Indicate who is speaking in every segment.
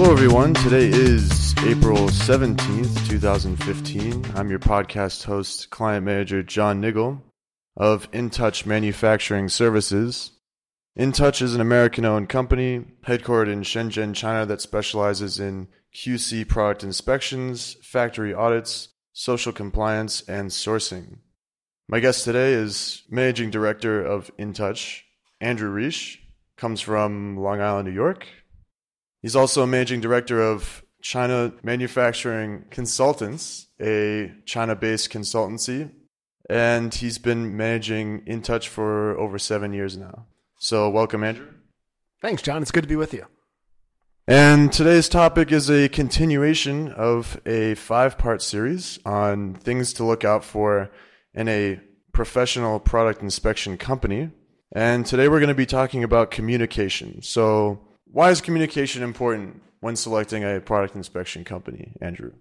Speaker 1: Hello, everyone. Today is April 17th, 2015. I'm your podcast host, client manager John Niggle of InTouch Manufacturing Services. InTouch is an American owned company headquartered in Shenzhen, China, that specializes in QC product inspections, factory audits, social compliance, and sourcing. My guest today is Managing Director of InTouch, Andrew Reich, comes from Long Island, New York. He's also a Managing Director of China Manufacturing Consultants, a China based consultancy, and he's been managing InTouch for over seven years now. So, welcome, Andrew.
Speaker 2: Thanks, John. It's good to be with you.
Speaker 1: And today's topic is a continuation of a five part series on things to look out for in a professional product inspection company. And today we're going to be talking about communication. So, why is communication important when selecting a product inspection company, Andrew?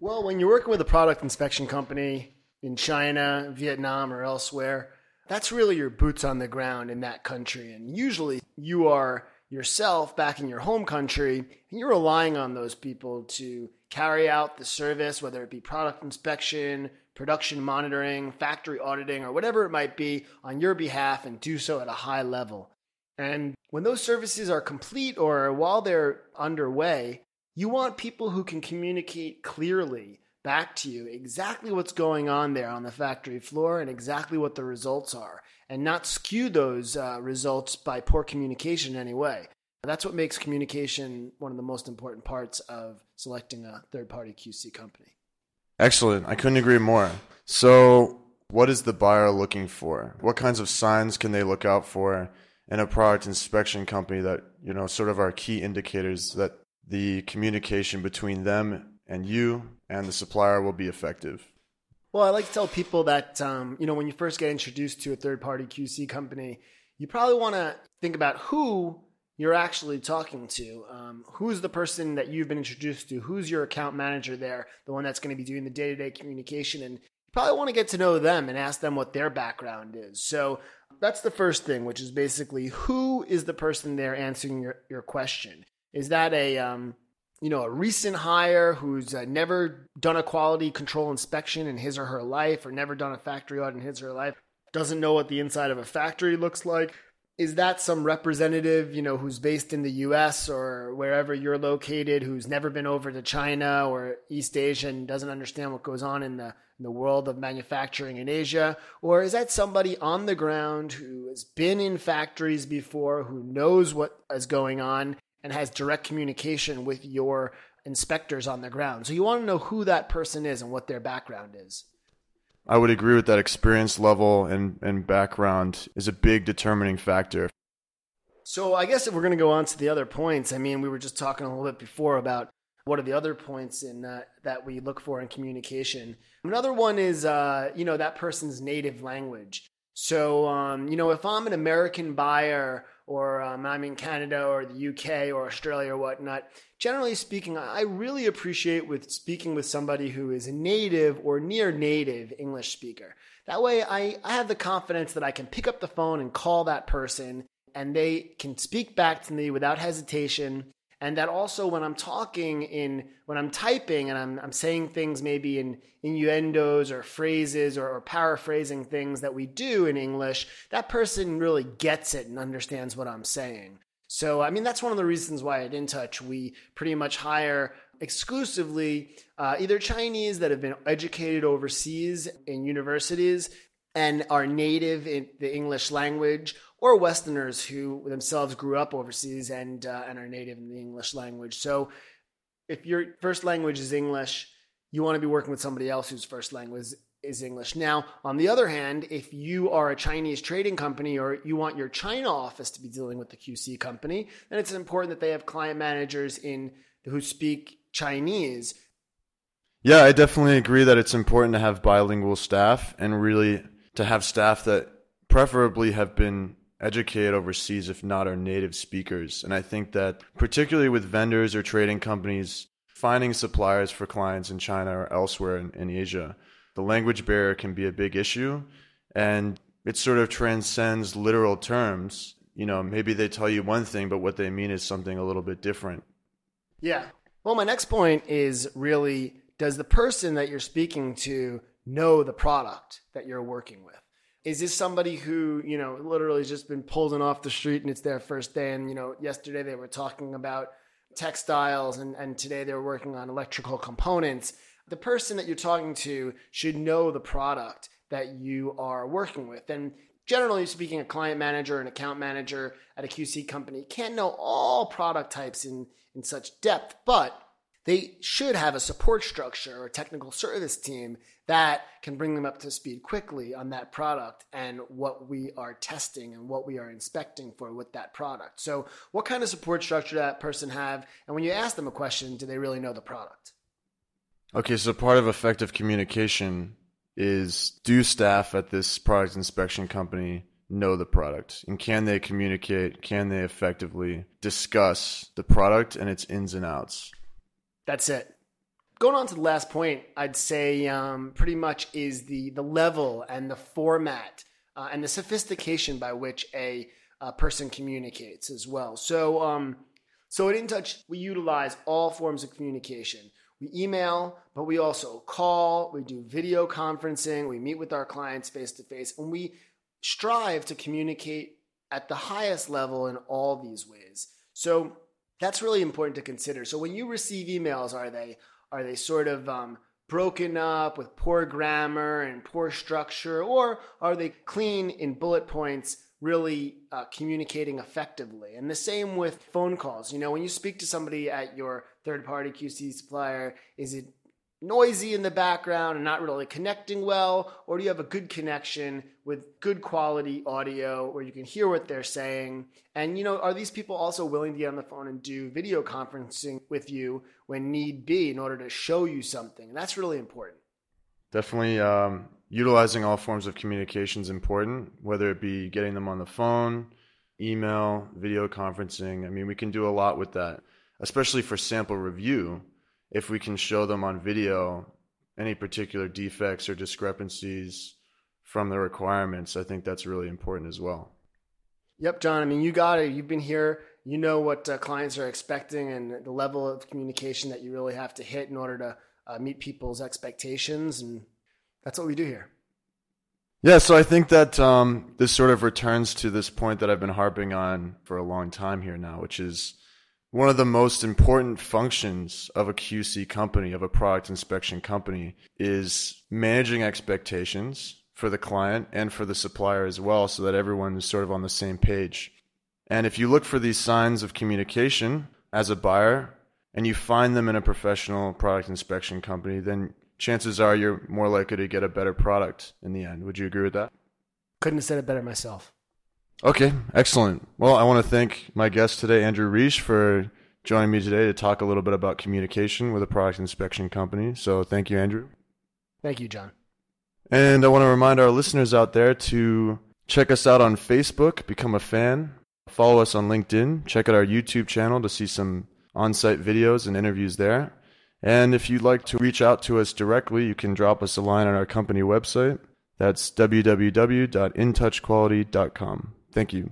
Speaker 2: Well, when you're working with a product inspection company in China, Vietnam, or elsewhere, that's really your boots on the ground in that country. And usually you are yourself back in your home country and you're relying on those people to carry out the service, whether it be product inspection, production monitoring, factory auditing, or whatever it might be on your behalf and do so at a high level. And when those services are complete or while they're underway, you want people who can communicate clearly back to you exactly what's going on there on the factory floor and exactly what the results are, and not skew those uh, results by poor communication in any way. That's what makes communication one of the most important parts of selecting a third party QC company.
Speaker 1: Excellent. I couldn't agree more. So, what is the buyer looking for? What kinds of signs can they look out for in a product inspection company that, you know, sort of are key indicators that the communication between them and you and the supplier will be effective?
Speaker 2: Well, I like to tell people that, um, you know, when you first get introduced to a third party QC company, you probably want to think about who you're actually talking to. Um, who's the person that you've been introduced to? Who's your account manager there? The one that's going to be doing the day to day communication. And you probably want to get to know them and ask them what their background is. So that's the first thing, which is basically who is the person there answering your, your question? Is that a, um, you know, a recent hire who's uh, never done a quality control inspection in his or her life or never done a factory audit in his or her life? Doesn't know what the inside of a factory looks like is that some representative, you know, who's based in the US or wherever you're located, who's never been over to China or East Asia and doesn't understand what goes on in the in the world of manufacturing in Asia? Or is that somebody on the ground who has been in factories before, who knows what is going on and has direct communication with your inspectors on the ground? So you want to know who that person is and what their background is.
Speaker 1: I would agree with that experience level and, and background is a big determining factor.
Speaker 2: So I guess if we're going to go on to the other points, I mean, we were just talking a little bit before about what are the other points in uh, that we look for in communication. Another one is, uh, you know, that person's native language. So, um, you know, if I'm an American buyer or um, I'm in Canada or the UK or Australia or whatnot, generally speaking, I really appreciate with speaking with somebody who is a native or near native English speaker. That way, I, I have the confidence that I can pick up the phone and call that person and they can speak back to me without hesitation and that also when i'm talking in when i'm typing and i'm, I'm saying things maybe in innuendos or phrases or, or, paraphrasing things that we do in english that person really gets it and understands what i'm saying. So i mean that's one of the reasons why at intouch we pretty much hire exclusively uh, either chinese that have been educated overseas in universities and are native in the english language or Westerners who themselves grew up overseas and uh, and are native in the English language. So, if your first language is English, you want to be working with somebody else whose first language is English. Now, on the other hand, if you are a Chinese trading company or you want your China office to be dealing with the QC company, then it's important that they have client managers in who speak Chinese.
Speaker 1: Yeah, I definitely agree that it's important to have bilingual staff and really to have staff that preferably have been educated overseas, if not are native speakers. And I think that, particularly with vendors or trading companies, finding suppliers for clients in China or elsewhere in, in Asia, the language barrier can be a big issue. And it sort of transcends literal terms. You know, maybe they tell you one thing, but what they mean is something a little bit different.
Speaker 2: Yeah. Well, my next point is really does the person that you're speaking to know the product that you're working with? Is this somebody who, you know, literally just been pulled in off the street and it's their first day? And, you know, yesterday they were talking about textiles and, and today they're working on electrical components. The person that you're talking to should know the product that you are working with. And generally speaking, a client manager, an account manager at a QC company can't know all product types in, in such depth, but they should have a support structure or technical service team that can bring them up to speed quickly on that product and what we are testing and what we are inspecting for with that product. So, what kind of support structure that person have? And when you ask them a question, do they really know the product?
Speaker 1: Okay, so part of effective communication is do staff at this product inspection company know the product and can they communicate can they effectively discuss the product and its ins and outs
Speaker 2: that's it. Going on to the last point i'd say um, pretty much is the the level and the format uh, and the sophistication by which a, a person communicates as well. So um, so at intouch we utilize all forms of communication. We email, but we also call, we do video conferencing, we meet with our clients face to face, and we strive to communicate at the highest level in all these ways. So that's really important to consider. So when you receive emails, are they are they sort of um, broken up with poor grammar and poor structure, or are they clean in bullet points really uh, communicating effectively. And the same with phone calls. You know, when you speak to somebody at your third party QC supplier, is it noisy in the background and not really connecting well? Or do you have a good connection with good quality audio where you can hear what they're saying? And, you know, are these people also willing to get on the phone and do video conferencing with you when need be in order to show you something? And that's really important.
Speaker 1: Definitely. Um, utilizing all forms of communication is important, whether it be getting them on the phone, email, video conferencing. I mean, we can do a lot with that, especially for sample review. If we can show them on video any particular defects or discrepancies from the requirements, I think that's really important as well.
Speaker 2: Yep, John. I mean, you got it. You've been here. You know what uh, clients are expecting and the level of communication that you really have to hit in order to uh, meet people's expectations. And that's what we do here.
Speaker 1: Yeah, so I think that um, this sort of returns to this point that I've been harping on for a long time here now, which is one of the most important functions of a QC company, of a product inspection company, is managing expectations for the client and for the supplier as well, so that everyone is sort of on the same page. And if you look for these signs of communication as a buyer and you find them in a professional product inspection company, then chances are you're more likely to get a better product in the end. Would you agree with that?
Speaker 2: Couldn't have said it better myself.
Speaker 1: Okay, excellent. Well, I want to thank my guest today, Andrew Reich, for joining me today to talk a little bit about communication with a product inspection company. So thank you, Andrew.
Speaker 2: Thank you, John.
Speaker 1: And I want to remind our listeners out there to check us out on Facebook, become a fan, follow us on LinkedIn, check out our YouTube channel to see some on site videos and interviews there. And if you'd like to reach out to us directly, you can drop us a line on our company website. That's www.intouchquality.com. Thank you.